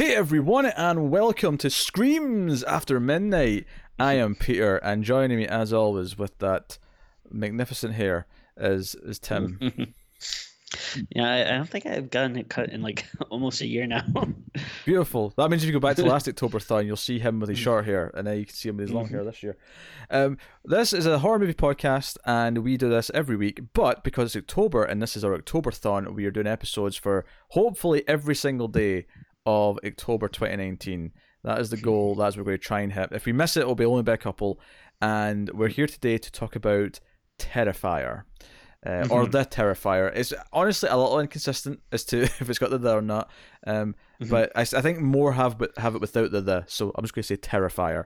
Hey everyone, and welcome to Screams After Midnight. I am Peter, and joining me as always with that magnificent hair is is Tim. yeah, I, I don't think I've gotten it cut in like almost a year now. Beautiful. That means if you go back to last October Octoberthon, you'll see him with his short hair, and then you can see him with his long hair this year. Um, this is a horror movie podcast, and we do this every week. But because it's October and this is our October Octoberthon, we are doing episodes for hopefully every single day of October 2019. That is the goal. That's what we're going to try and hit. If we miss it, it'll be only by a couple. And we're here today to talk about Terrifier. Uh, mm-hmm. Or the Terrifier. It's honestly a little inconsistent as to if it's got the the or not. Um, mm-hmm. But I, I, think more have but have it without the the. So I'm just going to say Terrifier.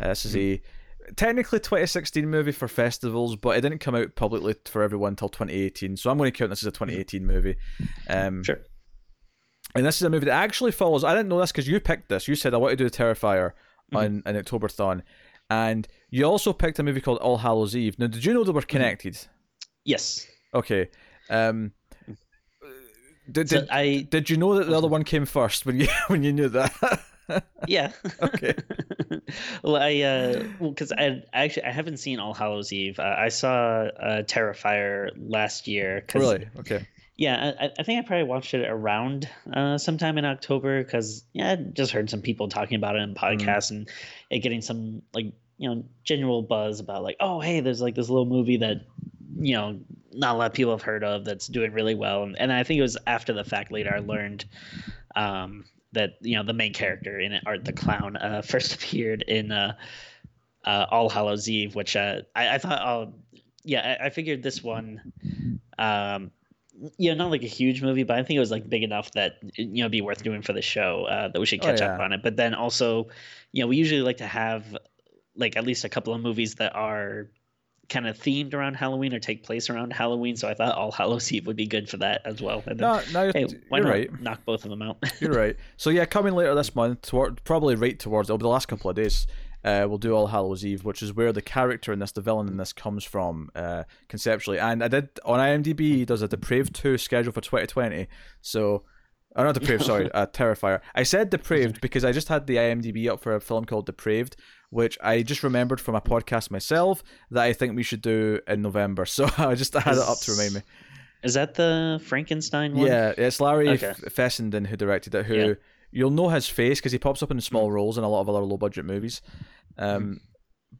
Uh, this is mm-hmm. a technically 2016 movie for festivals, but it didn't come out publicly for everyone until 2018. So I'm going to count this as a 2018 movie. Um, sure. And this is a movie that actually follows. I didn't know this because you picked this. You said I want to do a Terrifier mm-hmm. on an Octoberthon, and you also picked a movie called All Hallows Eve. Now, did you know they were mm-hmm. connected? Yes. Okay. Um, did, so did, I, did you know that the other one came first when you when you knew that? yeah. Okay. well, I uh, well, because I, I actually I haven't seen All Hallows Eve. Uh, I saw uh, Terrifier last year. Cause, really? Okay. Yeah, I, I, think I probably watched it around uh, sometime in October because yeah, I just heard some people talking about it in mm-hmm. podcasts mm. and it getting some like you know general buzz about like oh hey there's like this little movie that you know not a lot of people have heard of that's doing really well and, and I think it was after the fact later I learned um, that you know the main character in it Art the Clown uh, first appeared in uh, uh, All Hallows Eve which uh, I, I, thought oh yeah I, I figured this one um, you know, not like a huge movie, but I think it was like big enough that you know be worth doing for the show. Uh, that we should oh, catch oh, yeah. up on it. But then also, you know, we usually like to have like at least a couple of movies that are kind of themed around Halloween or take place around Halloween. So I thought All Hallows Eve would be good for that as well. And then, no, no, hey, why you're not right. knock both of them out? you're right. So yeah, coming later this month, toward, probably right towards it'll be the last couple of days uh, we'll do All Hallows Eve, which is where the character in this, the villain in this, comes from uh, conceptually. And I did on IMDb, he does a Depraved two schedule for 2020. So, or oh, not Depraved, sorry, uh, Terrifier. I said Depraved because I just had the IMDb up for a film called Depraved, which I just remembered from a podcast myself that I think we should do in November. So I just had it up to remind me. Is that the Frankenstein one? Yeah, it's Larry okay. Fessenden who directed it. Who. You'll know his face because he pops up in small roles in a lot of other low budget movies. Um,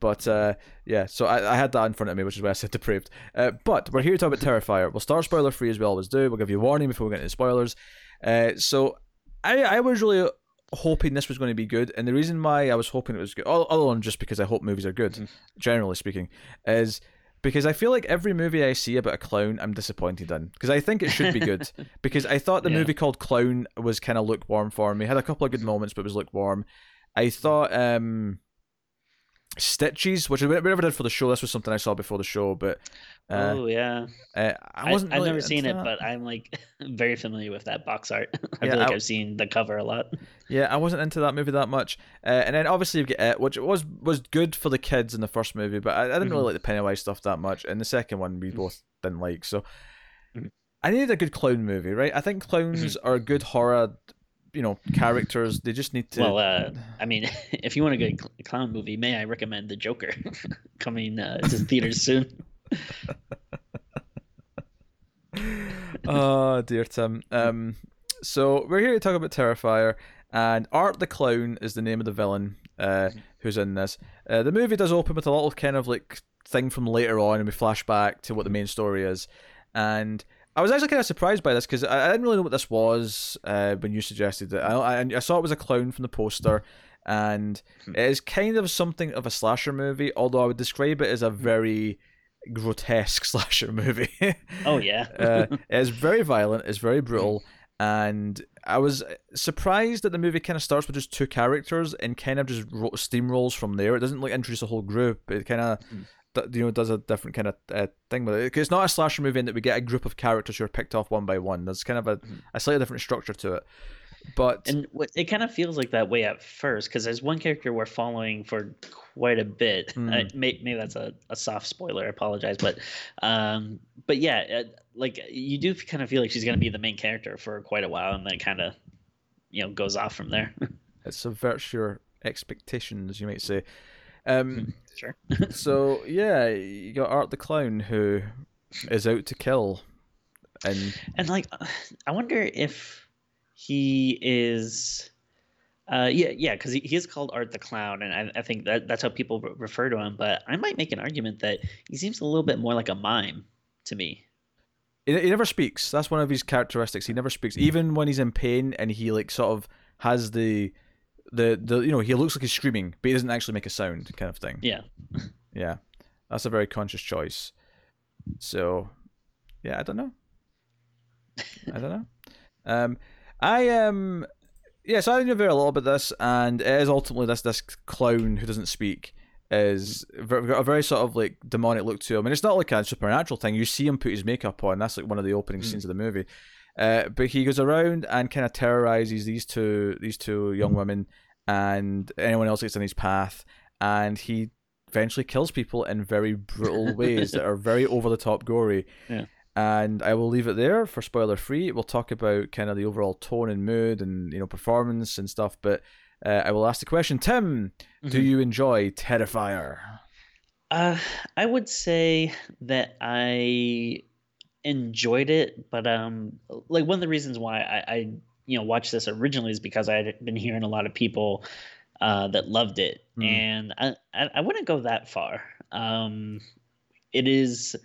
but uh, yeah, so I, I had that in front of me, which is why I said depraved. Uh, but we're here to talk about Terrifier. We'll start spoiler free as we always do. We'll give you a warning before we get into spoilers. Uh, so I, I was really hoping this was going to be good, and the reason why I was hoping it was good, other than just because I hope movies are good, mm. generally speaking, is because I feel like every movie I see about a clown, I'm disappointed in. Because I think it should be good. because I thought the yeah. movie called Clown was kind of lukewarm for me. Had a couple of good moments, but it was lukewarm. I thought um, Stitches, which we never did for the show. This was something I saw before the show, but uh, oh yeah, uh, I wasn't. I, have really never seen it, but I'm like very familiar with that box art. I yeah, feel like I, have seen the cover a lot. Yeah, I wasn't into that movie that much, uh, and then obviously you get it, which was was good for the kids in the first movie, but I, I didn't mm-hmm. really like the Pennywise stuff that much, and the second one we both didn't like. So mm-hmm. I needed a good clown movie, right? I think clowns mm-hmm. are good horror you know characters. They just need to. Well, uh, I mean, if you want a good clown movie, may I recommend The Joker, coming uh, to theaters soon. oh dear Tim. Um, so we're here to talk about Terrifier, and Art the Clown is the name of the villain uh, who's in this. Uh, the movie does open with a little kind of like thing from later on, and we flash back to what the main story is, and I was actually kind of surprised by this because I, I, didn't really know what this was uh, when you suggested it. I, I, I, saw it was a clown from the poster, and hmm. it is kind of something of a slasher movie, although I would describe it as a very grotesque slasher movie. oh, yeah. uh, it's very violent, it's very brutal, and I was surprised that the movie kind of starts with just two characters and kind of just steamrolls from there. It doesn't like introduce a whole group. It kind of hmm you know does a different kind of uh, thing with it. It's not a slasher movie in that we get a group of characters who are picked off one by one. There's kind of a, mm-hmm. a slightly different structure to it. But and it kind of feels like that way at first because there's one character we're following for quite a bit. Mm. may, maybe that's a, a soft spoiler. I apologize, but um, but yeah, like you do kind of feel like she's gonna be the main character for quite a while, and then kind of you know goes off from there. it subverts your expectations, you might say. Um, sure. so yeah, you got Art the Clown who is out to kill, and and like, I wonder if he is. Uh, yeah, yeah, because he, he is called Art the Clown, and I, I think that that's how people re- refer to him. But I might make an argument that he seems a little bit more like a mime to me. He, he never speaks. That's one of his characteristics. He never speaks, even when he's in pain, and he like sort of has the the the you know he looks like he's screaming, but he doesn't actually make a sound, kind of thing. Yeah, yeah, that's a very conscious choice. So, yeah, I don't know. I don't know. Um, I um, yeah, so I knew very little about this, and it is ultimately this this clown who doesn't speak is got a very sort of like demonic look to him, and it's not like a supernatural thing. You see him put his makeup on. That's like one of the opening mm. scenes of the movie. Uh, but he goes around and kind of terrorizes these two these two young women and anyone else gets in his path, and he eventually kills people in very brutal ways that are very over the top gory. Yeah. And I will leave it there for spoiler free. We'll talk about kind of the overall tone and mood and you know performance and stuff. But uh, I will ask the question, Tim, mm-hmm. do you enjoy Terrifier? Uh, I would say that I enjoyed it, but um, like one of the reasons why I, I you know watched this originally is because I had been hearing a lot of people uh, that loved it, mm. and I, I, I wouldn't go that far. Um, it is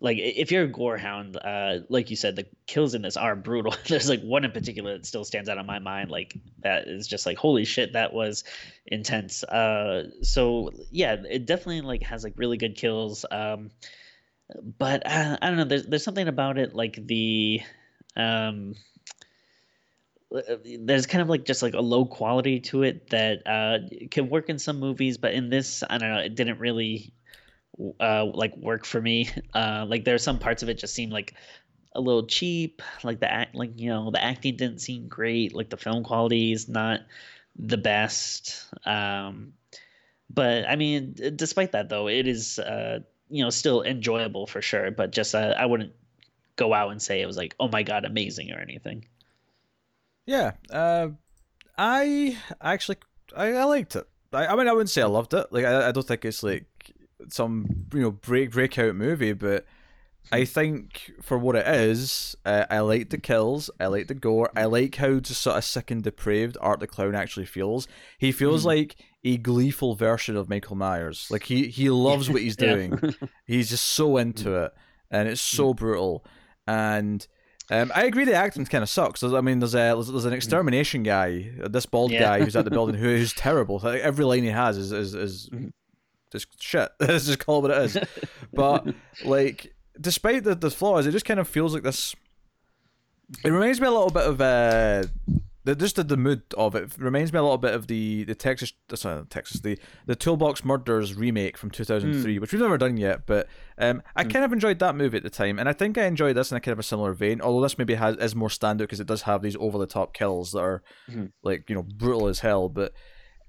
like if you're a gorehound, uh, like you said, the kills in this are brutal. There's like one in particular that still stands out in my mind, like that is just like holy shit, that was intense. Uh, so yeah, it definitely like has like really good kills. Um, but uh, I don't know, there's there's something about it like the um there's kind of like just like a low quality to it that uh, can work in some movies, but in this, I don't know, it didn't really uh, like work for me. Uh, like there are some parts of it just seemed like a little cheap. Like the act, like you know, the acting didn't seem great. Like the film quality is not the best. Um, but I mean, despite that though, it is uh, you know still enjoyable for sure. But just uh, I wouldn't go out and say it was like oh my god amazing or anything. Yeah, uh, I actually I, I liked it. I, I, mean, I wouldn't say I loved it. Like, I, I don't think it's like some you know break breakout movie, but I think for what it is, uh, I like the kills, I like the gore, I like how just sort of sick and depraved Art the Clown actually feels. He feels mm. like a gleeful version of Michael Myers. Like he he loves what he's doing. he's just so into mm. it, and it's so brutal. And um, I agree the acting kind of sucks. I mean, there's a there's, an extermination guy, this bald yeah. guy who's at the building who is terrible. Like, every line he has is is, is mm-hmm. just shit. Let's just call it what it is. but like, despite the the flaws, it just kind of feels like this. It reminds me a little bit of uh, the, just the, the mood of it reminds me a little bit of the the Texas sorry Texas the the Toolbox Murders remake from 2003 mm. which we've never done yet but um, I mm. kind of enjoyed that movie at the time and I think I enjoyed this in a kind of a similar vein although this maybe has is more standout because it does have these over the top kills that are mm. like you know brutal as hell but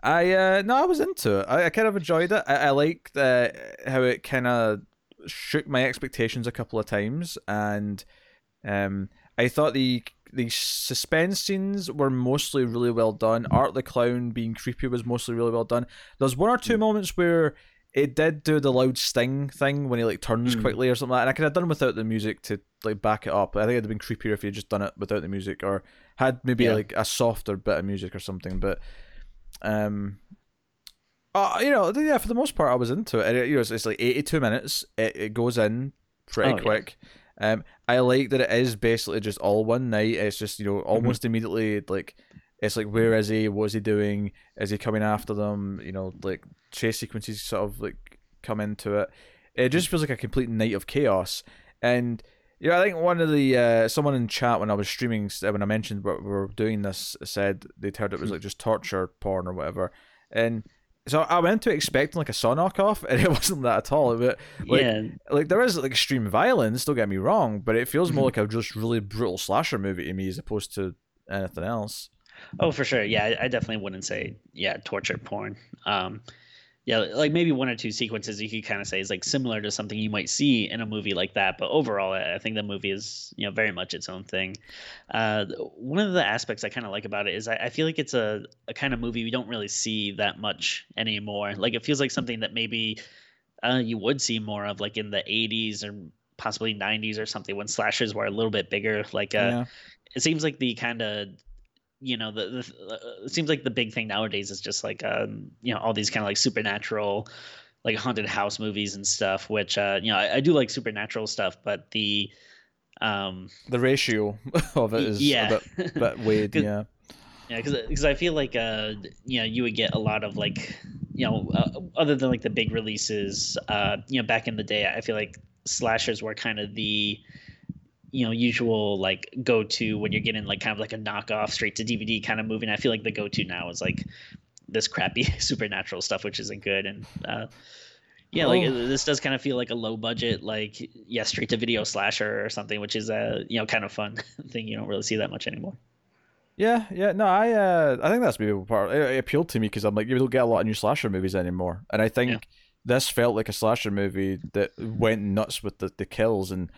I uh, no I was into it I, I kind of enjoyed it I, I liked uh, how it kind of shook my expectations a couple of times and um, I thought the the suspense scenes were mostly really well done. Art the clown being creepy was mostly really well done. There's one or two hmm. moments where it did do the loud sting thing when he like turns mm. quickly or something like that. And I could have done without the music to like back it up. I think it'd have been creepier if he just done it without the music or had maybe yeah. like a softer bit of music or something. But um uh, you know, yeah, for the most part, I was into it. it you know, it's, it's like 82 minutes. It, it goes in pretty oh, quick. Yeah. Um, I like that it is basically just all one night. It's just you know mm-hmm. almost mm-hmm. immediately like it's like where is he? What is he doing? Is he coming after them? You know, like chase sequences sort of like come into it. It just feels like a complete night of chaos. And you know, I think one of the uh, someone in chat when I was streaming when I mentioned what we were doing this said they'd heard it was like just torture porn or whatever. And so I went to expecting like a Saw knockoff, and it wasn't that at all. But like, yeah. like there is like extreme violence. Don't get me wrong, but it feels more mm-hmm. like a just really brutal slasher movie to me as opposed to anything else. Oh, for sure. Yeah, I definitely wouldn't say yeah torture porn. Um, yeah, like maybe one or two sequences you could kind of say is like similar to something you might see in a movie like that. But overall, I think the movie is you know very much its own thing. Uh, one of the aspects I kind of like about it is I, I feel like it's a, a kind of movie we don't really see that much anymore. Like it feels like something that maybe uh, you would see more of like in the 80s or possibly 90s or something when slashers were a little bit bigger. Like uh, yeah. it seems like the kind of you know the, the uh, it seems like the big thing nowadays is just like um you know all these kind of like supernatural like haunted house movies and stuff which uh you know I, I do like supernatural stuff but the um the ratio of it is yeah. a bit, bit weird yeah. Yeah because i feel like uh you know you would get a lot of like you know uh, other than like the big releases uh you know back in the day i feel like slashers were kind of the you know usual like go to when you're getting like kind of like a knockoff straight to DVD kind of movie. And I feel like the go to now is like this crappy supernatural stuff, which isn't good. And uh, yeah, like oh. this does kind of feel like a low budget, like yeah, straight to video slasher or something, which is a you know kind of fun thing you don't really see that much anymore. Yeah, yeah, no, I uh, I think that's maybe part. It, it appealed to me because I'm like, you don't get a lot of new slasher movies anymore, and I think yeah. this felt like a slasher movie that went nuts with the, the kills and.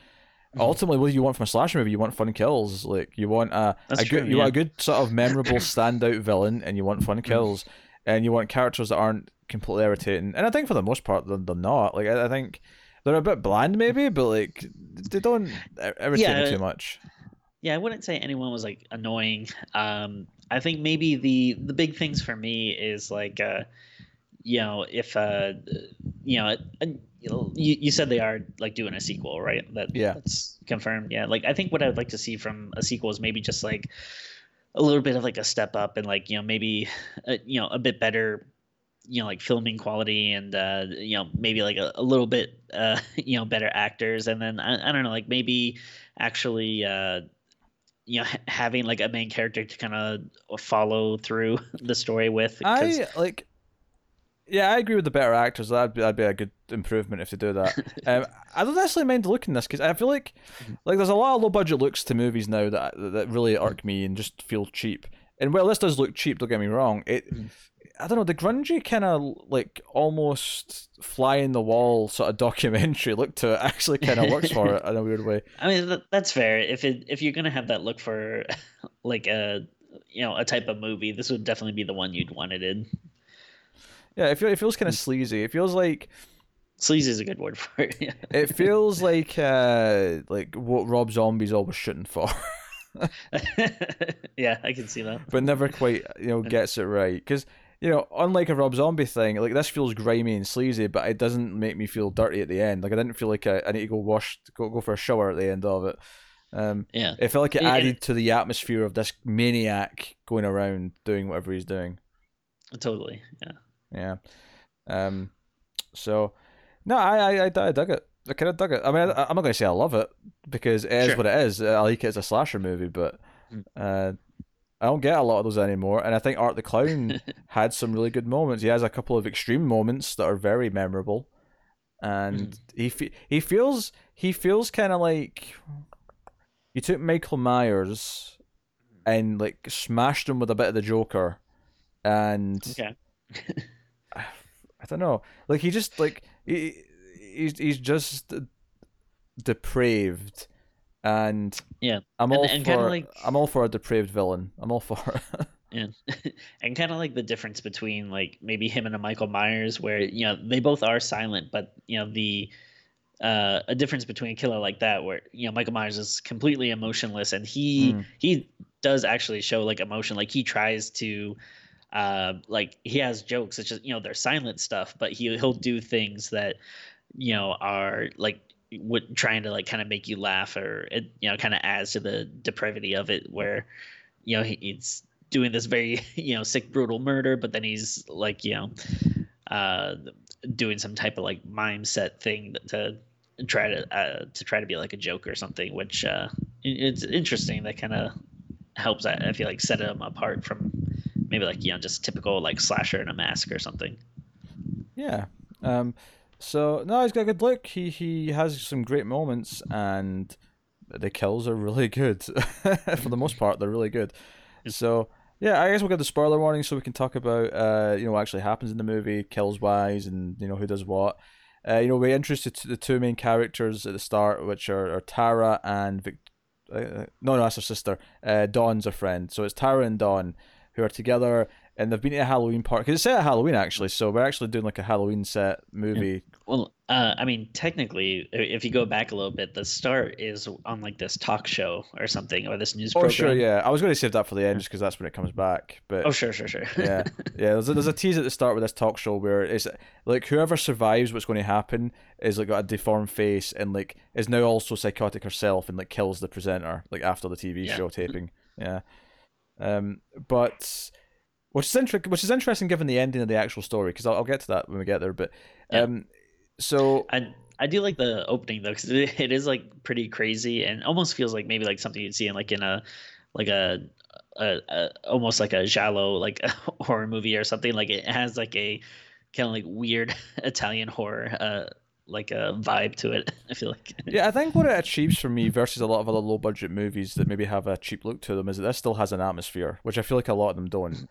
ultimately what do you want from a slasher movie? You want fun kills. Like you want a, a true, good you yeah. want a good sort of memorable standout villain and you want fun mm-hmm. kills. And you want characters that aren't completely irritating. And i think for the most part they're, they're not. Like I, I think they're a bit bland maybe but like they don't irritate yeah, me too much. Yeah i wouldn't say anyone was like annoying. Um i think maybe the the big things for me is like uh you know if uh you know you, you said they are like doing a sequel, right? That yeah, that's confirmed. Yeah, like I think what I would like to see from a sequel is maybe just like a little bit of like a step up and like you know maybe a, you know a bit better you know like filming quality and uh you know maybe like a, a little bit uh you know better actors and then I, I don't know like maybe actually uh you know having like a main character to kind of follow through the story with I like yeah, I agree with the better actors. That'd be, that'd be a good improvement if they do that. um, I don't necessarily mind looking this because I feel like mm-hmm. like there's a lot of low budget looks to movies now that that really irk me and just feel cheap. And well, this does look cheap. Don't get me wrong. It, mm. I don't know, the grungy kind of like almost fly in the wall sort of documentary look to it actually kind of works for it in a weird way. I mean, that's fair. If it if you're gonna have that look for like a you know a type of movie, this would definitely be the one you'd want it in. Yeah, it, feel, it feels kind of sleazy. It feels like sleazy is a good word for it. it feels like uh, like what Rob Zombie's always shooting for. yeah, I can see that. But never quite, you know, gets it right. Because you know, unlike a Rob Zombie thing, like this feels grimy and sleazy, but it doesn't make me feel dirty at the end. Like I didn't feel like I, I need to go wash, go go for a shower at the end of it. Um, yeah, it felt like it added to the atmosphere of this maniac going around doing whatever he's doing. Totally, yeah. Yeah. Um. So, no, I I I, dug it. I kind of dug it. I mean, I, am not going to say I love it because it is sure. what it is. I like it as a slasher movie, but hmm. uh, I don't get a lot of those anymore. And I think Art the Clown had some really good moments. He has a couple of extreme moments that are very memorable, and mm. he fe- he feels he feels kind of like you took Michael Myers and like smashed him with a bit of the Joker, and okay. I don't know. Like he just like he he's he's just depraved, and yeah, I'm all and, for like... I'm all for a depraved villain. I'm all for. yeah, and kind of like the difference between like maybe him and a Michael Myers, where you know they both are silent, but you know the uh, a difference between a killer like that, where you know Michael Myers is completely emotionless, and he mm. he does actually show like emotion, like he tries to uh, like he has jokes. It's just you know they're silent stuff, but he he'll do things that you know are like would trying to like kind of make you laugh or it you know kind of adds to the depravity of it where you know he, he's doing this very you know sick brutal murder but then he's like you know uh doing some type of like mime set thing to try to uh to try to be like a joke or something which uh it's interesting that kind of helps I, I feel like set him apart from maybe like you know just typical like slasher in a mask or something. Yeah. Um. So no, he's got a good look. He he has some great moments, and the kills are really good. For the most part, they're really good. So yeah, I guess we'll get the spoiler warning so we can talk about uh, you know what actually happens in the movie, kills wise, and you know who does what. Uh, you know, we introduced the two main characters at the start, which are, are Tara and Vic. Uh, no, no, that's her sister. Uh, Dawn's her friend. So it's Tara and Dawn who are together and they've been to a Halloween party because it's set at Halloween actually. So we're actually doing like a Halloween set movie. Well, uh, I mean, technically, if you go back a little bit, the start is on like this talk show or something, or this news oh, program. sure, yeah. I was going to save that for the end just because that's when it comes back. But oh, sure, sure, sure. yeah, yeah. There's a, there's a tease at the start with this talk show where it's like whoever survives what's going to happen is like got a deformed face and like is now also psychotic herself and like kills the presenter like after the TV Yeah. show taping. Yeah. Um, but which is inter- which is interesting given the ending of the actual story because I'll, I'll get to that when we get there. But Yeah. um, so I I do like the opening though because it, it is like pretty crazy and almost feels like maybe like something you'd see in like in a like a, a, a almost like a giallo like horror movie or something. Like it has like a kind of like weird Italian horror uh like a vibe to it. I feel like yeah, I think what it achieves for me versus a lot of other low budget movies that maybe have a cheap look to them is that this still has an atmosphere, which I feel like a lot of them don't.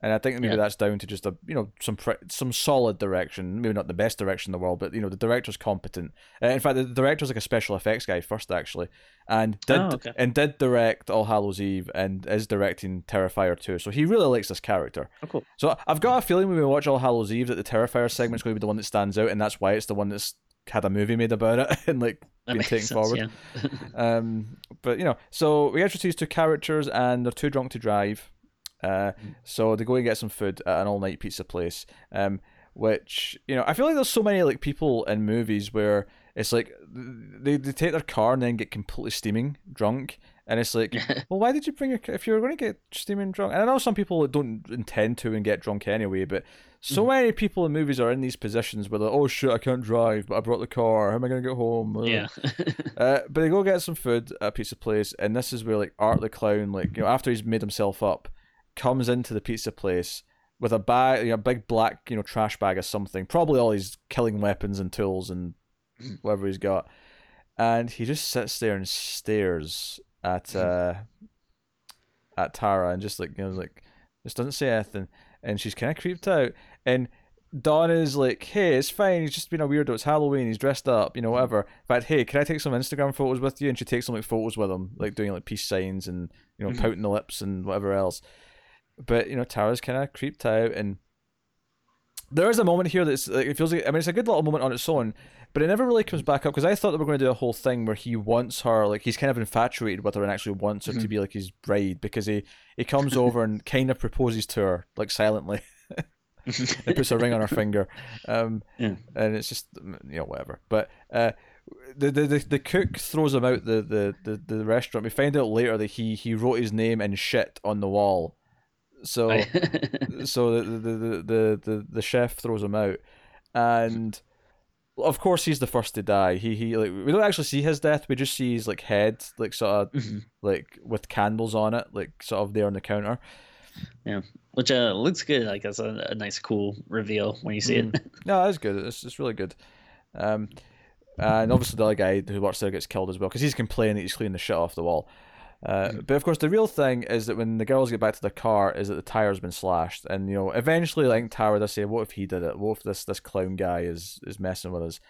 And I think maybe Yeah. that's down to just a you know some pre- some solid direction, maybe not the best direction in the world, but you know the director's competent. Uh, in fact, the director's like a special effects guy first actually, and did Oh, okay. and did direct All Hallows Eve and is directing Terrifier 2. So he really likes this character. Oh, cool. So I've got a feeling when we watch All Hallows Eve that the Terrifier segment's going to be the one that stands out, and that's why it's the one that's had a movie made about it and like That been taken sense, forward. Yeah. Um, but you know, so we introduce two characters, and they're too drunk to drive. Uh, so they go and get some food at an all-night pizza place. Um, which you know, I feel like there's so many like people in movies where it's like they they take their car and then get completely steaming drunk, and it's like, well, why did you bring your if you're going to get steaming drunk? And I know some people don't intend to and get drunk anyway, but so many people in movies are in these positions where they're, oh shit, I can't drive, but I brought the car. How am I going to get home? Yeah. Uh, but they go get some food at a pizza place, and this is where like Art the clown, like you know, after he's made himself up, comes into the pizza place with a bag, you know, a big black, you know, trash bag or something, probably all his killing weapons and tools and whatever he's got, and he just sits there and stares at uh at Tara and just like you know like just doesn't say anything, and she's kind of creeped out, and Dawn is like, hey, it's fine. He's just been a weirdo. It's Halloween. He's dressed up, you know, whatever. But hey, can I take some Instagram photos with you? And she takes some like photos with him, like doing like peace signs and you know Mhm. pouting the lips and whatever else. But you know, Tara's kind of creeped out, and there is a moment here that's like it feels like I mean it's a good little moment on its own, but it never really comes back up because I thought that we are going to do a whole thing where he wants her, like he's kind of infatuated with her and actually wants her to Mhm. be like his bride because he he comes over and kind of proposes to her like silently and puts a ring on her finger. Um, Yeah. and it's just you know whatever. But uh, the, the the the cook throws him out the, the, the, the restaurant. We find out later that he he wrote his name in shit on the wall. So so the the, the the the chef throws him out, and of course he's the first to die. He he like we don't actually see his death. We just see his like head like sort of Mhm. like with candles on it, like sort of there on the counter. Yeah, which uh looks good. Like that's a, a nice, cool reveal when you see it. No, that's good. It's it's really good. Um, and obviously the other guy who works there gets killed as well because he's complaining that he's cleaning the shit off the wall. Uh, Mhm. But of course, the real thing is that when the girls get back to the car, is that the tire's been slashed, and you know, eventually, like Tara does say, "What if he did it? What if this this clown guy is is messing with us?"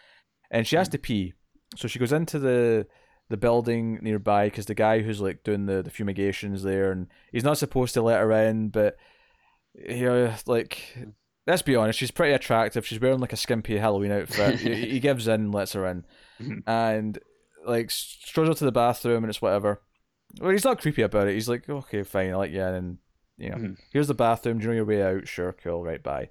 And she has to pee, so she goes into the the building nearby because the guy who's like doing the the fumigations there, and he's not supposed to let her in, but you know, like let's be honest, she's pretty attractive. She's wearing like a skimpy Halloween outfit. he, he gives in, lets her in, Mhm. and like strolls her to the bathroom, and it's whatever. Well, he's not creepy about it. He's like, okay, fine, I like you, and you know, Mhm. here's the bathroom. Do you know your way out? Sure, cool, right, bye.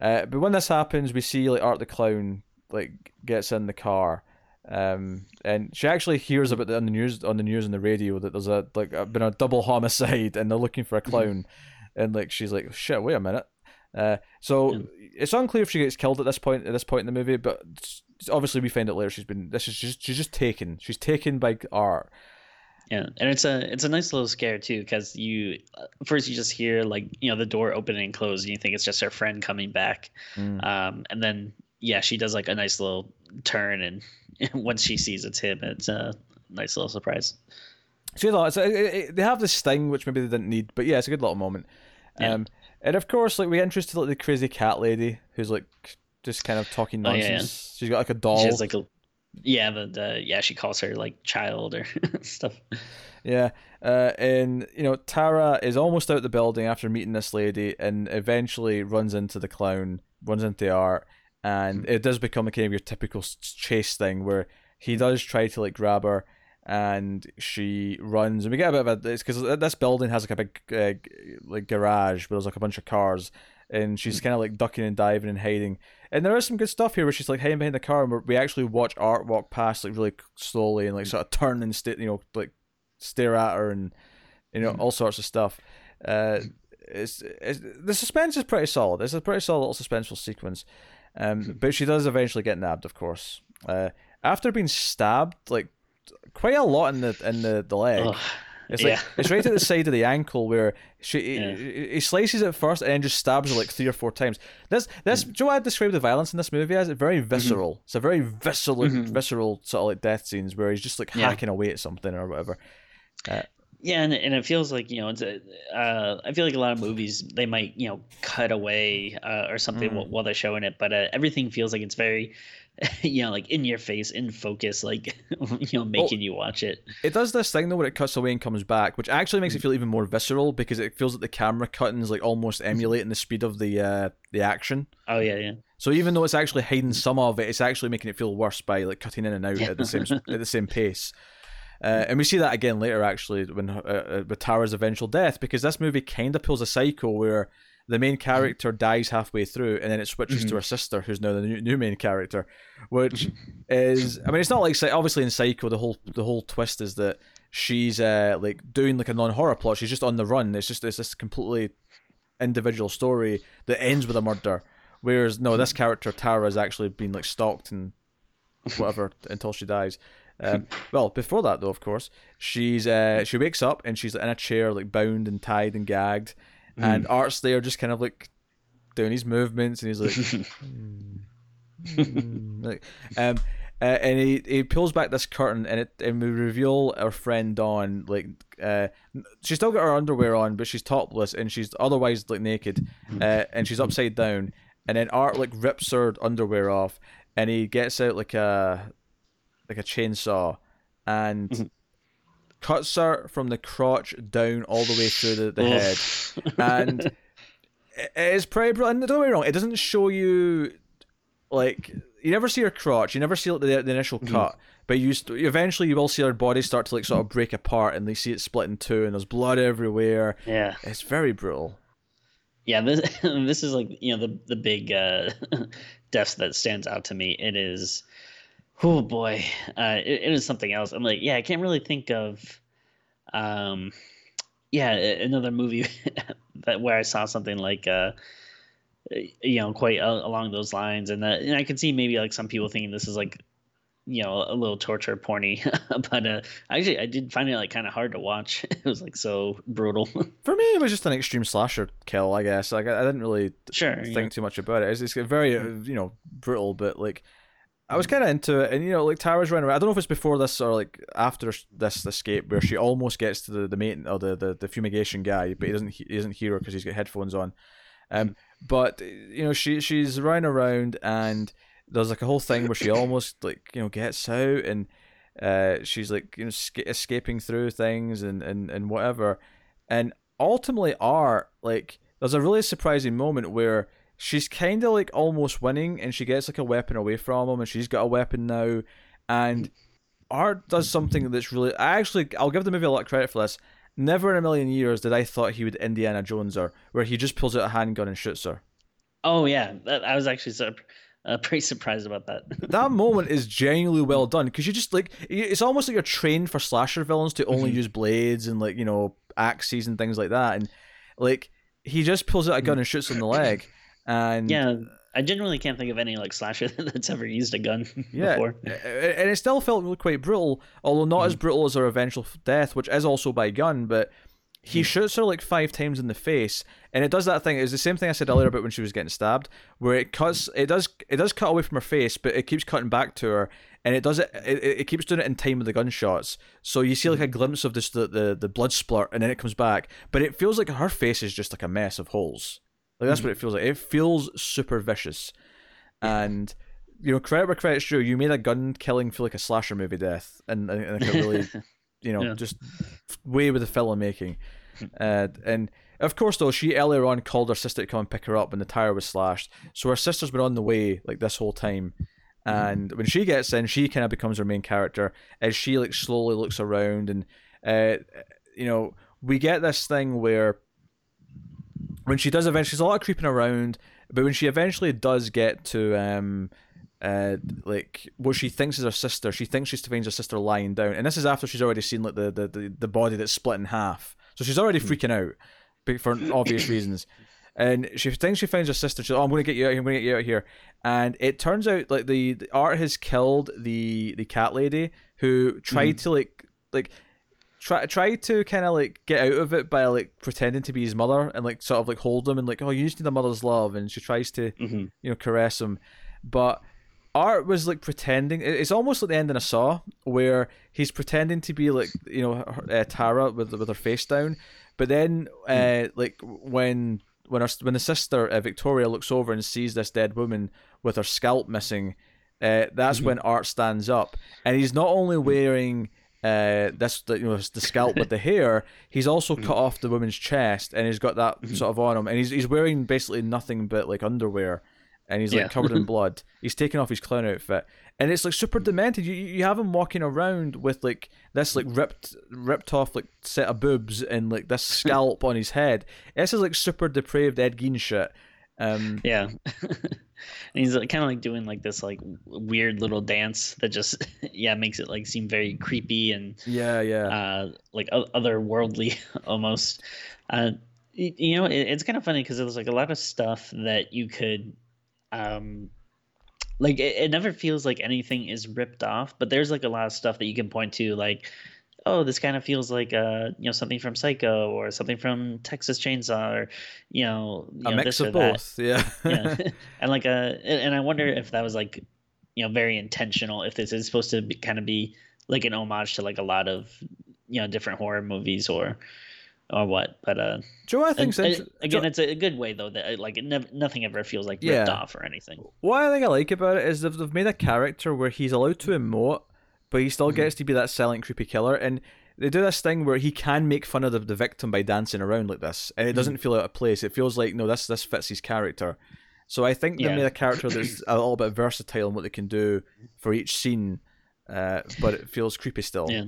Uh, but when this happens, we see like Art the clown like gets in the car, um, and she actually hears about it on the news on the news and the radio that there's a like a, been a double homicide and they're looking for a clown, and like she's like, shit, wait a minute. Uh, so Yeah. it's unclear if she gets killed at this point at this point in the movie, but obviously we find out later she's been this is just she's just taken. She's taken by Art. Yeah, and it's a it's a nice little scare too because you uh, first you just hear like you know the door open and close and you think it's just her friend coming back, Mm. um, and then yeah she does like a nice little turn and once she sees it's him it's a nice little surprise. So you know, it's, it, it, they have this thing which maybe they didn't need, but yeah, it's a good little moment. Yeah. Um, and of course, like we to like the crazy cat lady who's like just kind of talking Oh, yeah, nonsense. She's got like a doll. She has like a yeah, the, the yeah, she calls her like child or stuff. Yeah, uh, and you know Tara is almost out the building after meeting this lady, and eventually runs into the clown, runs into Art, and it does become a kind of your typical chase thing where he does try to like grab her, and she runs, and we get a bit of a it's because this building has like a big uh, like garage, but there's like a bunch of cars, and she's kind of like ducking and diving and hiding. And there is some good stuff here where she's like hiding behind the car, and we're- actually watch Art walk past like really slowly and like sort of turn and stay, you know, like stare at her and you know all sorts of stuff. Uh, it's, it's the suspense is pretty solid. It's a pretty solid little suspenseful sequence. Um, but she does eventually get nabbed, of course. Uh, after being stabbed like quite a lot in the in the, the leg. Ugh. It's like yeah. it's right at the side of the ankle where she Yeah. he, he slices it first and then just stabs her like three or four times. This this Mm. do you know I describe the violence in this movie as? It's very Mm-hmm. visceral. It's a very visceral visceral sort of like death scenes where he's just like Yeah. hacking away at something or whatever. Yeah, and, and it feels like you know, it's a, uh, I feel like a lot of movies they might you know cut away uh, or something Mm. while, while they're showing it, but uh, everything feels like it's very, you know, like in your face, in focus, like you know, making you watch it. It does this thing though where it cuts away and comes back, which actually Mm. makes it feel even more visceral because it feels like the camera cutting is like almost emulating the speed of the uh, the action. Oh yeah, yeah. So even though it's actually hiding some of it, it's actually making it feel worse by like cutting in and out Yeah. at the same at the same pace. Uh, and we see that again later, actually, when uh, uh, with Tara's eventual death, because this movie kind of pulls a cycle where the main character dies halfway through, and then it switches to her sister, who's now the new, new main character, which is, I mean, it's not like obviously in Psycho the whole the whole twist is that she's uh, like doing like a non horror plot. She's just on the run. It's just it's this completely individual story that ends with a murder. Whereas no, this character Tara has actually been like stalked and whatever until she dies. Um, well, before that though, of course, she's uh, she wakes up and she's in a chair, like bound and tied and gagged, and Art's there just kind of like doing his movements, and he's like, "Hmm, like um, uh, and he he pulls back this curtain, and it and we reveal our friend Dawn, like uh, she's still got her underwear on, but she's topless and she's otherwise like naked, uh, and she's upside down, and then Art like rips her underwear off, and he gets out like a like a chainsaw, and cuts her from the crotch down all the way through the, the head, and it is pretty brilliant. And don't get me wrong; it doesn't show you like you never see her crotch, you never see like, the, the initial cut, but you st- eventually you will see her body start to like sort of break apart, and they see it split in two, and there's blood everywhere. yeah. It's very brutal. yeah this this is like you know the the big uh death that stands out to me it is oh boy. Uh it, something else. I'm like yeah i can't really think of um yeah another movie that where i saw something like uh you know quite uh, along those lines. And that and i can see maybe like some people thinking this is like you know a little torture porny. But uh actually i did find it like kind of hard to watch. It was like so brutal. For me, it was just an extreme slasher kill, I guess. Like I, I didn't really sure think yeah. too much about it. It's, it's very uh, you know brutal, but like I was kind of into it, and you know like Tara's running around. I don't know if it's before this or like after this escape where she almost gets to the the mate or the, the, the fumigation guy, but he doesn't he doesn't hear her because he's got headphones on. Um, but you know she she's running around and there's like a whole thing where she almost like you know gets out and uh she's like you know sca- escaping through things and and and whatever, and ultimately art like there's a really surprising moment where she's kind of like almost winning and she gets like a weapon away from him and she's got a weapon now and art does something that's really i actually i'll give the movie a lot of credit for this. Never in a million years did i thought he would indiana jones her where he just pulls out a handgun and shoots her. Oh yeah, that, I was actually sur- uh, pretty surprised about that. that moment is genuinely well done because you just like it's almost like you're trained for slasher villains to only use blades and like you know axes and things like that and like he just pulls out a gun and shoots in the leg and yeah, I generally can't think of any like slasher that's ever used a gun Yeah, before. and it still felt really quite brutal, although not as mm-hmm. brutal as her eventual death, which is also by gun. But he mm. shoots her like five times in the face, and it does that thing. It's the same thing I said earlier about when she was getting stabbed, where it cuts. It does. It does cut away from her face, but it keeps cutting back to her, and it does it. It, it keeps doing it in time with the gunshots. So you see like a mm-hmm. glimpse of this the, the the blood splurt, and then it comes back, but it feels like her face is just like a mess of holes. Like that's what it feels like. It feels super vicious, and you know, credit where credit's due. You made a gun killing feel like a slasher movie death, and, and like a really, you know, Yeah. just way with the filmmaking. Uh, and of course, though, she earlier on called her sister to come and pick her up when the tire was slashed. So her sister's been on the way like this whole time. And when she gets in, she kind of becomes her main character as she like slowly looks around, and uh, you know, we get this thing where when she does eventually, she's a lot of creeping around, but when she eventually does get to um, uh, like what she thinks is her sister, she thinks she finds her sister lying down, and this is after she's already seen like the the, the, the body that's split in half, so she's already freaking out, for obvious reasons. And she thinks she finds her sister. She's like, "Oh, I'm going to get you out here. I'm going to get you out here." And it turns out like the, the art has killed the the cat lady who tried to like like try try to kind of like get out of it by like pretending to be his mother and like sort of like hold him and like oh you just need a mother's love and she tries to Mhm. you know caress him. But art was like pretending it's almost like the end in a saw where he's pretending to be like you know uh, tara with with her face down. But then uh like when when her when the sister uh, victoria looks over and sees this dead woman with her scalp missing uh, that's when art stands up. And he's not only wearing uh, this the, you know the scalp with the hair. He's also cut off the woman's chest, and he's got that sort of on him, and he's he's wearing basically nothing but like underwear, and he's like Yeah. covered in blood. He's taking off his clown outfit, and it's like super demented. You you have him walking around with like this like ripped ripped off like set of boobs and like this scalp on his head. This is like super depraved Ed Gein shit. Um, Yeah. and he's like, kind of like doing like this like weird little dance that just yeah makes it like seem very creepy and yeah, yeah, uh like o- otherworldly almost. Uh, y- you know, it, it's kind of funny because there's like a lot of stuff that you could um like it, it never feels like anything is ripped off but there's like a lot of stuff that you can point to like oh this kind of feels like uh you know something from psycho or something from texas chainsaw or you know, you a know mix of both. Yeah, yeah and like uh and and i wonder if that was like you know very intentional if this is supposed to be, kind of be like an homage to like a lot of you know different horror movies or or what but uh Joe, I think and, since again it's a good way though that like it never nothing ever feels like ripped Yeah. off or anything What I think I like about it is they've, they've made a character where he's allowed to emote, but he still gets to be that silent, creepy killer. And they do this thing where he can make fun of the, the victim by dancing around like this, and it doesn't feel out of place. It feels like no, this this fits his character. So I think they Yeah. made a character that's a little bit versatile in what they can do for each scene, uh, but it feels creepy still. Yeah.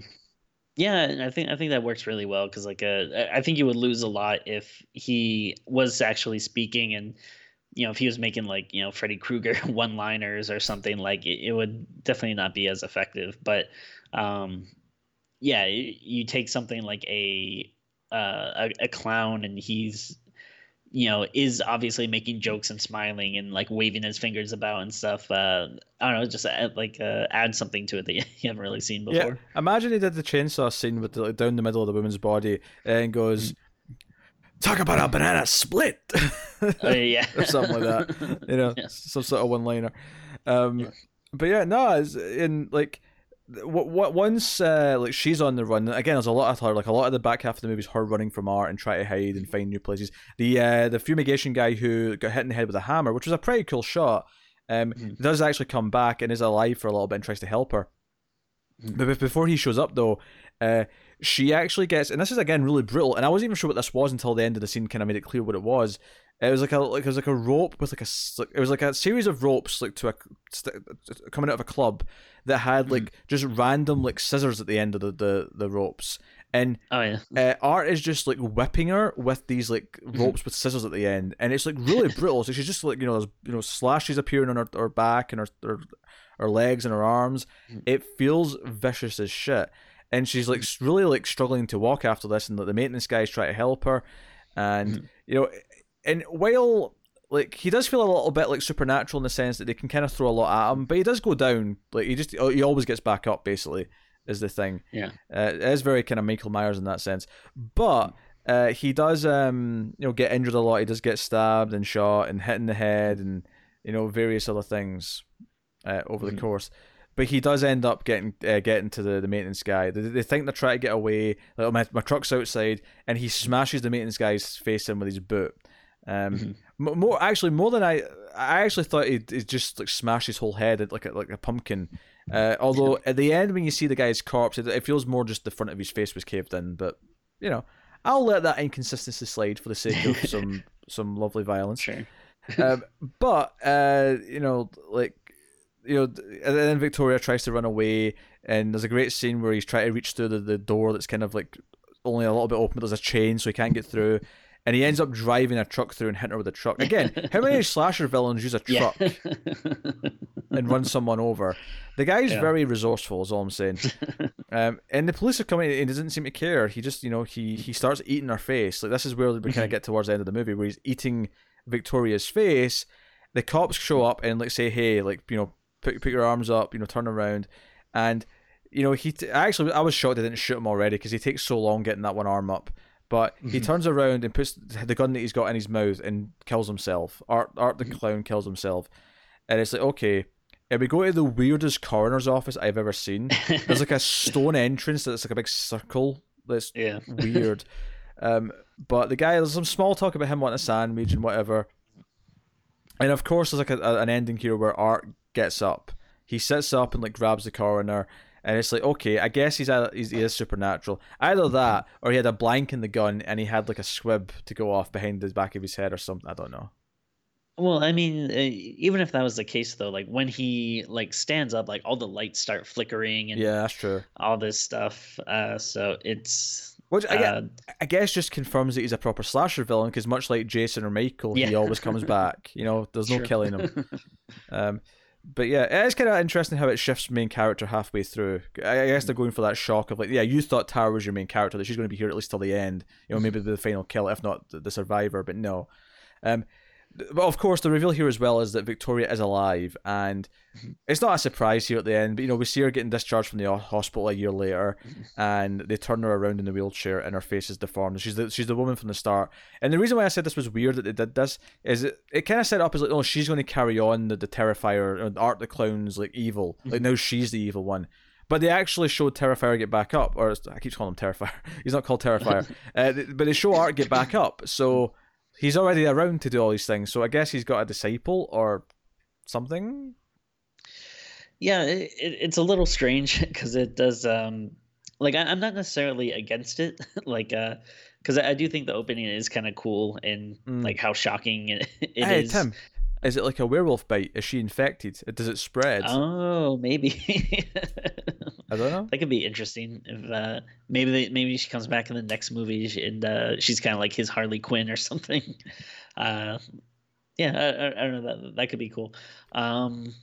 Yeah, and I think I think that works really well because like uh, I- I think you would lose a lot if he was actually speaking and you know if he was making like you know Freddy Krueger one liners or something like it, it would definitely not be as effective. But um, yeah, you, you take something like a, uh, a a clown and he's you know is obviously making jokes and smiling and like waving his fingers about and stuff. Uh, I don't know, just add, like uh, add something to it that you haven't really seen before. Yeah, imagine he did the chainsaw scene with the, like, down the middle of the woman's body and goes, "Talk about a banana split." Uh, yeah, or something like that. You know, Yeah. some sort of one-liner. Um, Yeah. But yeah, no, it's in like what what once uh, like she's on the run again. There's a lot of her like a lot of the back half of the movie is her running from art and try to hide and find new places. The uh, the fumigation guy who got hit in the head with a hammer, which was a pretty cool shot, um, Mhm. does actually come back and is alive for a little bit and tries to help her. Mhm. But before he shows up though, uh, she actually gets, and this is again really brutal. And I wasn't even sure what this was until the end of the scene kind of made it clear what it was. It was like a like it was like a rope with like a like, it was like a series of ropes like to a st- coming out of a club that had hmm. like just random like scissors at the end of the the, the ropes. And Oh yeah. uh, Art is just like whipping her with these like mm-hmm. ropes with scissors at the end, and it's like really brutal. So she's just like you know there's you know slashes appearing on her, her back and her, her her legs and her arms. Mm. It feels vicious as shit, and she's like really like struggling to walk after this, and like, the maintenance guys try to help her, and you know, and while like he does feel a little bit like supernatural in the sense that they can kind of throw a lot at him, but he does go down. Like he just he always gets back up. Basically, is the thing. Yeah. Uh, it is very kind of Michael Myers in that sense. But uh, he does um you know get injured a lot. He does get stabbed and shot and hit in the head and you know various other things uh, over Mm-hmm. the course. But he does end up getting uh, getting to the, the maintenance guy. They, they think they're trying to get away. Like, oh, my, my truck's outside, and he smashes the maintenance guy's face in with his boot. Um, Mm-hmm. more actually, more than I, I actually thought he'd, he'd just like smash his whole head at, like a, like a pumpkin. Uh, although at the end, when you see the guy's corpse, it, it feels more just the front of his face was caved in. But you know, I'll let that inconsistency slide for the sake of some some lovely violence. Sure. um, but uh, you know, like you know, and then Victoria tries to run away, and there's a great scene where he's trying to reach through the, the door that's kind of like only a little bit open, but there's a chain, so he can't get through. And he ends up driving a truck through and hitting her with a truck. Again, how many slasher villains use a Yeah. truck and run someone over? The guy's Yeah. very resourceful, is all I'm saying. um, and the police are coming, and he doesn't seem to care. He just, you know, he he starts eating her face. Like this is where we kind of get towards the end of the movie, where he's eating Victoria's face. The cops show up and like say, "Hey, like you know, put put your arms up, you know, turn around," and you know, he t- actually I was shocked they didn't shoot him already because he takes so long getting that one arm up. But he turns around and puts the gun that he's got in his mouth and kills himself. Art Art the clown kills himself, and it's like okay. And we go to the weirdest coroner's office I've ever seen. There's like a stone entrance that's like a big circle. That's yeah. weird. Um, but the guy, there's some small talk about him wanting a sandwich and whatever. And of course, there's like a, a- an ending here where Art gets up. He sits up and like grabs the coroner, and it's like, okay, I guess he's, either, he's he is supernatural. Either that, or he had a blank in the gun and he had like a squib to go off behind the back of his head or something. I don't know. Well, I mean, uh, even if that was the case, though, like when he like stands up, like all the lights start flickering and Yeah, that's true. all this stuff. Uh, so it's Which I, uh, I guess just confirms that he's a proper slasher villain because much like Jason or Michael, he always comes back. You know, there's no killing him. Um, but yeah, it's kind of interesting how it shifts main character halfway through. I guess they're going for that shock of like, yeah, you thought Tara was your main character, that she's going to be here at least till the end. You know, maybe the final kill, if not the, the survivor. But no. Um, but of course, the reveal here as well is that Victoria is alive, and it's not a surprise here at the end. But you know, we see her getting discharged from the hospital a year later, and they turn her around in the wheelchair, and her face is deformed. She's the she's the woman from the start. And the reason why I said this was weird that they did this is it, it kind of set up as like, oh, she's going to carry on the, the Terrifier, or Art the Clown's like evil. Like now she's the evil one. But they actually showed Terrifier get back up, or I keep calling him Terrifier. He's not called Terrifier, uh, but they show Art get back up. So he's already around to do all these things. So I guess he's got a disciple or something. yeah, it, it, it's a little strange because it does. Um, like I, I'm not necessarily against it, like uh, because I, I do think the opening is kind of cool and Mm. like how shocking it, it is. hey Tim, is it like a werewolf bite? Is she infected? Does it spread? Oh, maybe. I don't know. That could be interesting. If uh, maybe they, maybe she comes back in the next movie and uh, she's kind of like his Harley Quinn or something. Uh, yeah, I, I, don't know. That that could be cool. Um,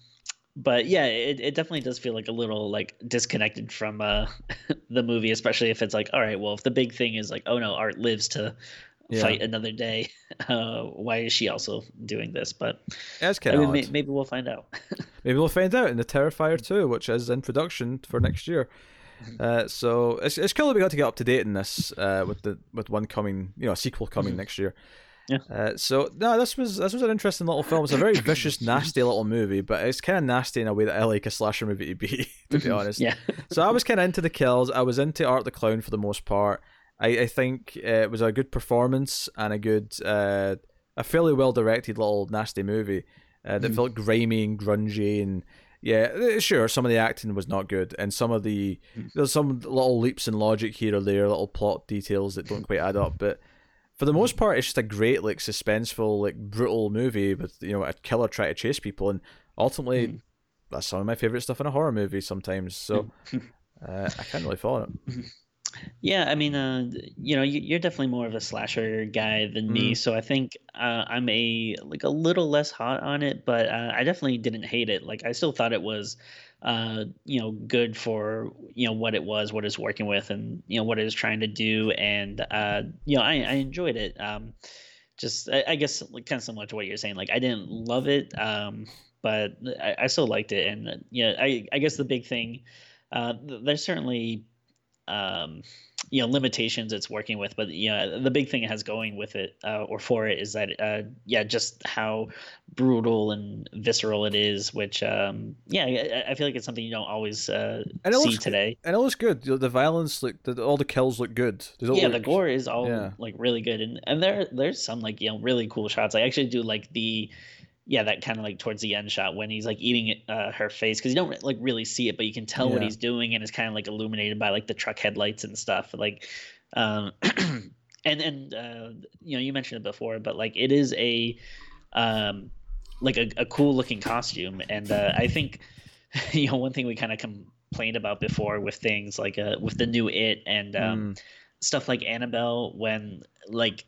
but yeah, it, it definitely does feel like a little like disconnected from uh, the movie, especially if it's like, all right, well, if the big thing is like, oh no, Art lives to Yeah. fight another day, uh, why is she also doing this? But That's I mean, of may, maybe we'll find out. Maybe we'll find out in the Terrifier 2, which is in production for next year. Uh, so it's it's cool that we got to get up to date in this uh, with the with one coming, you know, a sequel coming next year. Yeah. Uh, so no, this was this was an interesting little film. It's a very vicious, nasty little movie, but it's kind of nasty in a way that I like a slasher movie to be. To be honest, yeah. so I was kind of into the kills. I was into Art the Clown for the most part. I, I think uh, it was a good performance and a good, uh, a fairly well directed little nasty movie uh, that Mhm. felt grimy and grungy and yeah, uh, sure. Some of the acting was not good, and some of the Mm. there's some little leaps in logic here or there, little plot details that don't quite add up. But for the most part, it's just a great, like, suspenseful, like, brutal movie with you know a killer trying to chase people, and ultimately, Mm. that's some of my favorite stuff in a horror movie. Sometimes, so uh, I can't really follow it. Yeah, I mean, uh, you know, you- you're definitely more of a slasher guy than me, so I think uh, I'm a like a little less hot on it, but uh, I definitely didn't hate it. Like, I still thought it was, uh, you know, good for you know what it was, what it's working with, and you know what it was trying to do, and uh, you know, I, I enjoyed it. Um, just, I, I guess, like, kind of similar to what you're saying. Like, I didn't love it, um, but I, I still liked it, and uh, yeah, I, I guess the big thing, uh, th- there's certainly um, you know limitations it's working with but you know the big thing it has going with it uh, or for it is that uh, yeah just how brutal and visceral it is which um, yeah I, I, feel like it's something you don't always uh, and see today. and it looks good. The violence like the, all the kills look good. Yeah look... the gore is all yeah. like really good. And and there there's some like you know really cool shots. I actually do like the yeah, that kind of like towards the end shot when he's like eating uh, her face because you don't like really see it, but you can tell yeah. what he's doing, and it's kind of like illuminated by like the truck headlights and stuff. Like, um, and and uh, you know, you mentioned it before, but like it is a um, like a, a cool looking costume, and uh, I think you know one thing we kind of complained about before with things like uh, with the new It and um, mm. stuff like Annabelle when like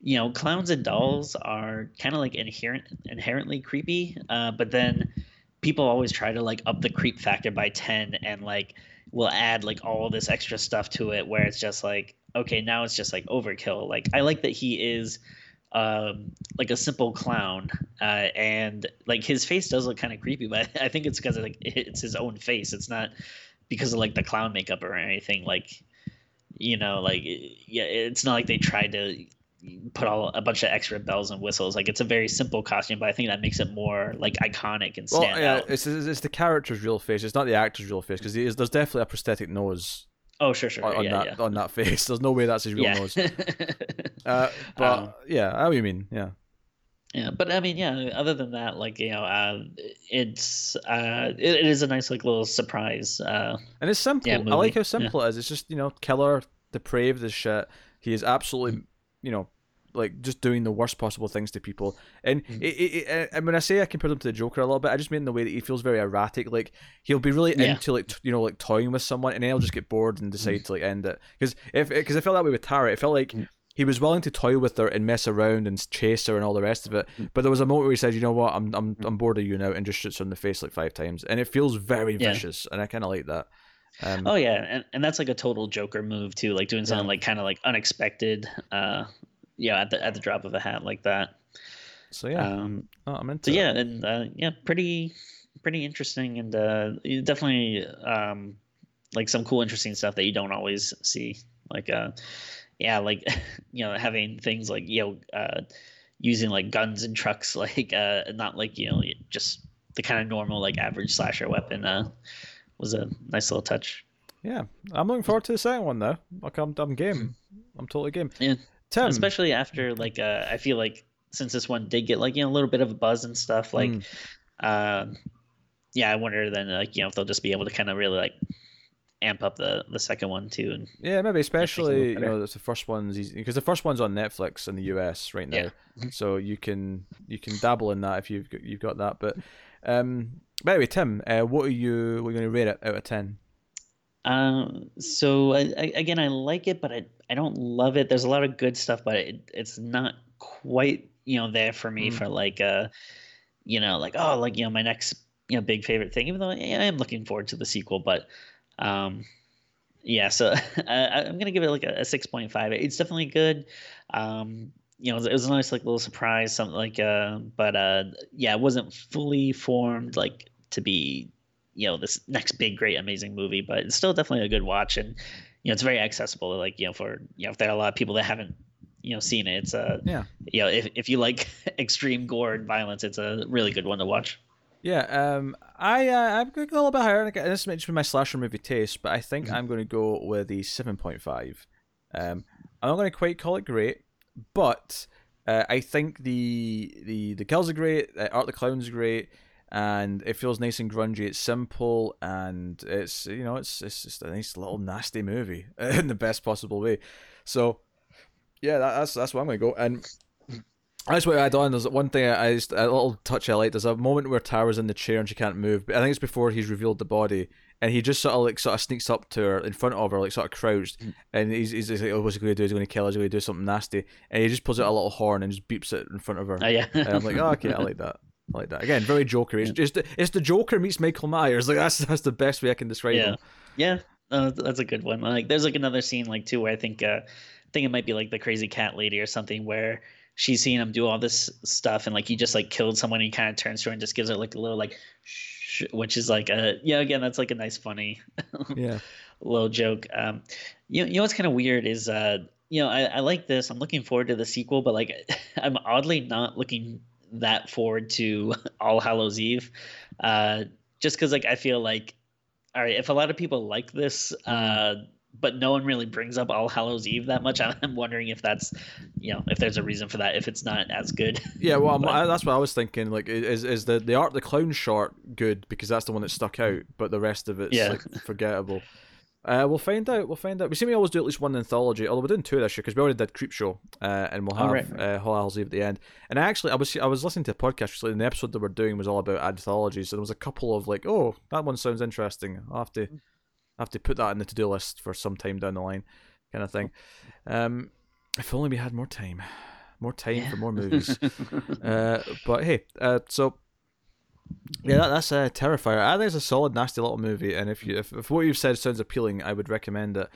you know, clowns and dolls are kind of like inherent inherently creepy, uh, but then people always try to like up the creep factor by 10 and like will add like all this extra stuff to it where it's just like okay now it's just like overkill. Like i like that he is um like a simple clown uh and like his face does look kind of creepy but i think it's because like it's his own face. It's not because of like the clown makeup or anything. Like you know like yeah it's not like they tried to put all a bunch of extra bells and whistles. Like it's a very simple costume, but I think that makes it more like iconic and stand well, yeah, out. It's, it's the character's real face. It's not the actor's real face because there's definitely a prosthetic nose. Oh sure, sure, on, yeah, that yeah. on that face. There's no way that's his real yeah. nose. uh, but um, yeah, how you mean? Yeah. Yeah, but I mean, yeah. Other than that, like you know, uh, it's uh, it, it is a nice like little surprise. Uh, and it's simple. I like how simple it is. It's just you know, killer, depraved as shit. He is absolutely you know, like just doing the worst possible things to people. And mm-hmm. it, it, it, and when I say I compare him to the Joker a little bit, I just mean the way that he feels very erratic. Like he'll be really yeah. into like t- you know like toying with someone, and then he'll just get bored and decide mm-hmm. to like end it. Because if because I felt that way with Tara, it felt like. Mm-hmm. He was willing to toy with her and mess around and chase her and all the rest of it, mm. but there was a moment where he said, "You know what? I'm I'm mm. I'm bored of you now," and just shoots her in the face like five times, and it feels very yeah. vicious, and I kind of like that. Um, oh yeah, and, and that's like a total Joker move too, like doing something yeah. like kind of like unexpected, uh, yeah, at the at the drop of a hat like that. So yeah, um, oh, I'm into. So yeah, and uh, yeah, pretty pretty interesting, and uh, definitely um, like some cool, interesting stuff that you don't always see. Like, uh, yeah, like you know, having things like you know, uh, using like guns and trucks, like uh, not like you know, just the kind of normal like average slasher weapon. Uh, was a nice little touch. Yeah, I'm looking forward to the second one though. Like I'm, I'm game. Hmm. I'm totally game. Yeah. Tim. Especially after like uh, I feel like since this one did get like you know a little bit of a buzz and stuff like, mm. uh, yeah, I wonder then like you know if they'll just be able to kind of really like amp up the the second one too and yeah maybe especially you know it's the first one's because the first one's on Netflix in the US right now yeah. So you can you can dabble in that if you've got, you've got that but um by the way Tim uh, what are you you going to rate it out of 10 um, so I, I, again, I like it, but I, I don't love it. There's a lot of good stuff, but it, it's not quite, you know, there for me mm. for like, uh, you know, like, oh, like, you know, my next, you know, big favorite thing, even though I am looking forward to the sequel, but, um, yeah, so I, am going to give it like a, a 6.5. It's definitely good. Um, you know, it was a nice like little surprise, something like, uh, but, uh, yeah, it wasn't fully formed like to be you know this next big great amazing movie but it's still definitely a good watch. And you know it's very accessible like you know for you know if there are a lot of people that haven't you know seen it it's a yeah. you know if, if you like extreme gore and violence it's a really good one to watch. Yeah um i uh, i'm going to go a little bit higher. This might just be my slasher movie taste but i think mm-hmm. i'm going to go with the 7.5 um i'm not going to quite call it great but uh, i think the the the kills are great uh, art the clown's great and it feels nice and grungy. It's simple and it's you know it's it's just a nice little nasty movie in the best possible way. So yeah, that, that's that's where I'm gonna go. And that's what I add on. There's one thing I just a little touch I like. There's a moment where Tara's in the chair and she can't move. But I think it's before he's revealed the body, and he just sort of like sort of sneaks up to her in front of her, like sort of crouched, mm. and he's, he's like, "Oh, what's he going to do? He's going to kill her. He's going to do something nasty." And he just pulls out a little horn and just beeps it in front of her. Oh, yeah. and I'm like, "Oh, okay, I like that." Like that. Again, very Joker. It's just it's the Joker meets Michael Myers. Like that's that's the best way I can describe yeah. him. Yeah, uh, that's a good one. Like there's like another scene like too where I think uh, I think it might be like the crazy cat lady or something where she's seeing him do all this stuff and like he just like killed someone. he kind of turns to her and just gives her like a little like, shh, which is like a yeah again that's like a nice funny yeah little joke. Um, you you know what's kind of weird is uh you know I, I like this. I'm looking forward to the sequel, but like I'm oddly not looking that forward to All Hallows Eve, uh, just because like I feel like all right if a lot of people like this. Uh, but no one really brings up All Hallows Eve that much. I'm wondering if that's, you know, if there's a reason for that. If it's not as good. Yeah, well, but, that's what I was thinking. Like, is is the the art the clown short good because that's the one that stuck out, but the rest of it's yeah. like forgettable. Uh, we'll find out. We'll find out. We seem to always do at least one anthology, although we're doing two this year because we already did Creepshow, uh, and we'll have oh, right, right. uh, All Hallows Eve at the end. And actually, I was I was listening to a podcast recently, and the episode that we're doing was all about anthologies. So there was a couple of like, oh, that one sounds interesting. I'll have to I have to put that in the to do list for some time down the line, kind of thing. Um, if only we had more time, more time yeah. for more movies. uh, but hey, uh, so yeah, that, that's a uh, Terrifier. I think it's a solid, nasty little movie, and if you if, if what you've said sounds appealing, I would recommend it.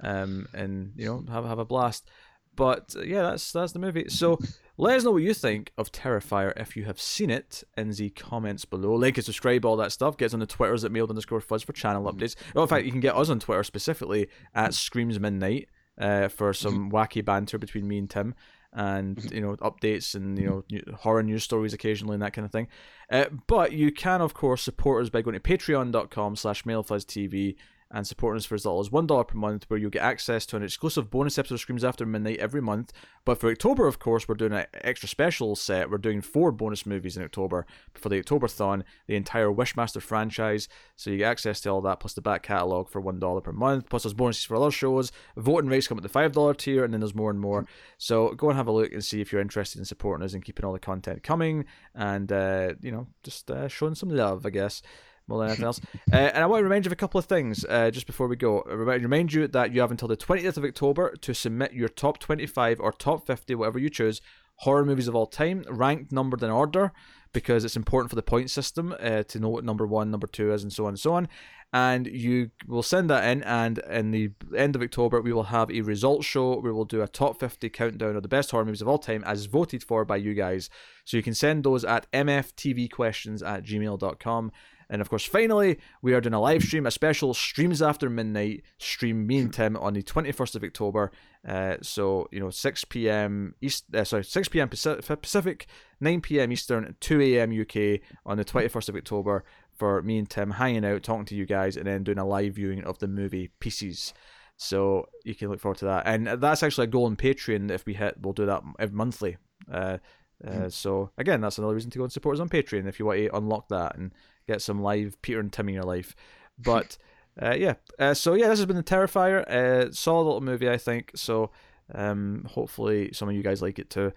Um, and you know, have have a blast. But uh, yeah, that's that's the movie. So let us know what you think of Terrifier if you have seen it in the comments below. Like and subscribe, all that stuff. Get us on the Twitters at mailed underscore fuzz for channel updates. Oh, in fact, you can get us on Twitter specifically at Screams Midnight uh, for some mm-hmm. wacky banter between me and Tim and mm-hmm. you know updates and you know horror news stories occasionally and that kind of thing. Uh, but you can of course support us by going to patreon.com slash mailfuzztv and supporting us for as little as $1 per month, where you'll get access to an exclusive bonus episode of Screams After Midnight every month. But for October, of course, we're doing an extra special set. We're doing four bonus movies in October for the Octoberthon, the entire Wishmaster franchise. So you get access to all that, plus the back catalogue for $1 per month, plus there's bonuses for other shows. Voting rates come at the $5 tier, and then there's more and more. So go and have a look and see if you're interested in supporting us and keeping all the content coming and, uh, you know, just uh, showing some love, I guess more than anything else. Uh, and I want to remind you of a couple of things uh, just before we go. Remind, remind you that you have until the 20th of October to submit your top 25 or top 50, whatever you choose, horror movies of all time, ranked, numbered in order, because it's important for the point system uh, to know what number one, number two is, and so on and so on. And you will send that in, and in the end of October, we will have a results show. We will do a top 50 countdown of the best horror movies of all time as voted for by you guys. So you can send those at mftvquestions at gmail.com. And of course, finally, we are doing a live stream, a special Streams After Midnight stream, me and Tim, on the 21st of October. Uh, so, you know, 6 p.m. East, uh, sorry, 6 p.m. Pacific, 9 p.m. Eastern, 2 a.m. UK on the 21st of October for me and Tim hanging out, talking to you guys, and then doing a live viewing of the movie Pieces. So you can look forward to that. And that's actually a goal on Patreon. If we hit, we'll do that every monthly. Uh, uh, hmm. so again, that's another reason to go and support us on Patreon if you want to unlock that and get some live Peter and Tim in your life. But uh, yeah, uh, so yeah, this has been the Terrifier. Uh, solid little movie, I think. So um, hopefully some of you guys like it too.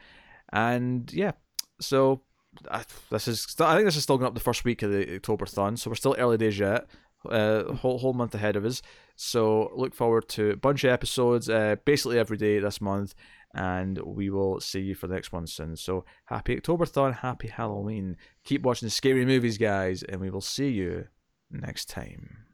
And yeah, so this is I think this is still going up the first week of the October Thon, so we're still early days yet. Uh, whole whole month ahead of us. So look forward to a bunch of episodes, uh, basically every day this month, and we will see you for the next one soon. So happy Octoberthon, happy Halloween. Keep watching scary movies, guys, and we will see you next time.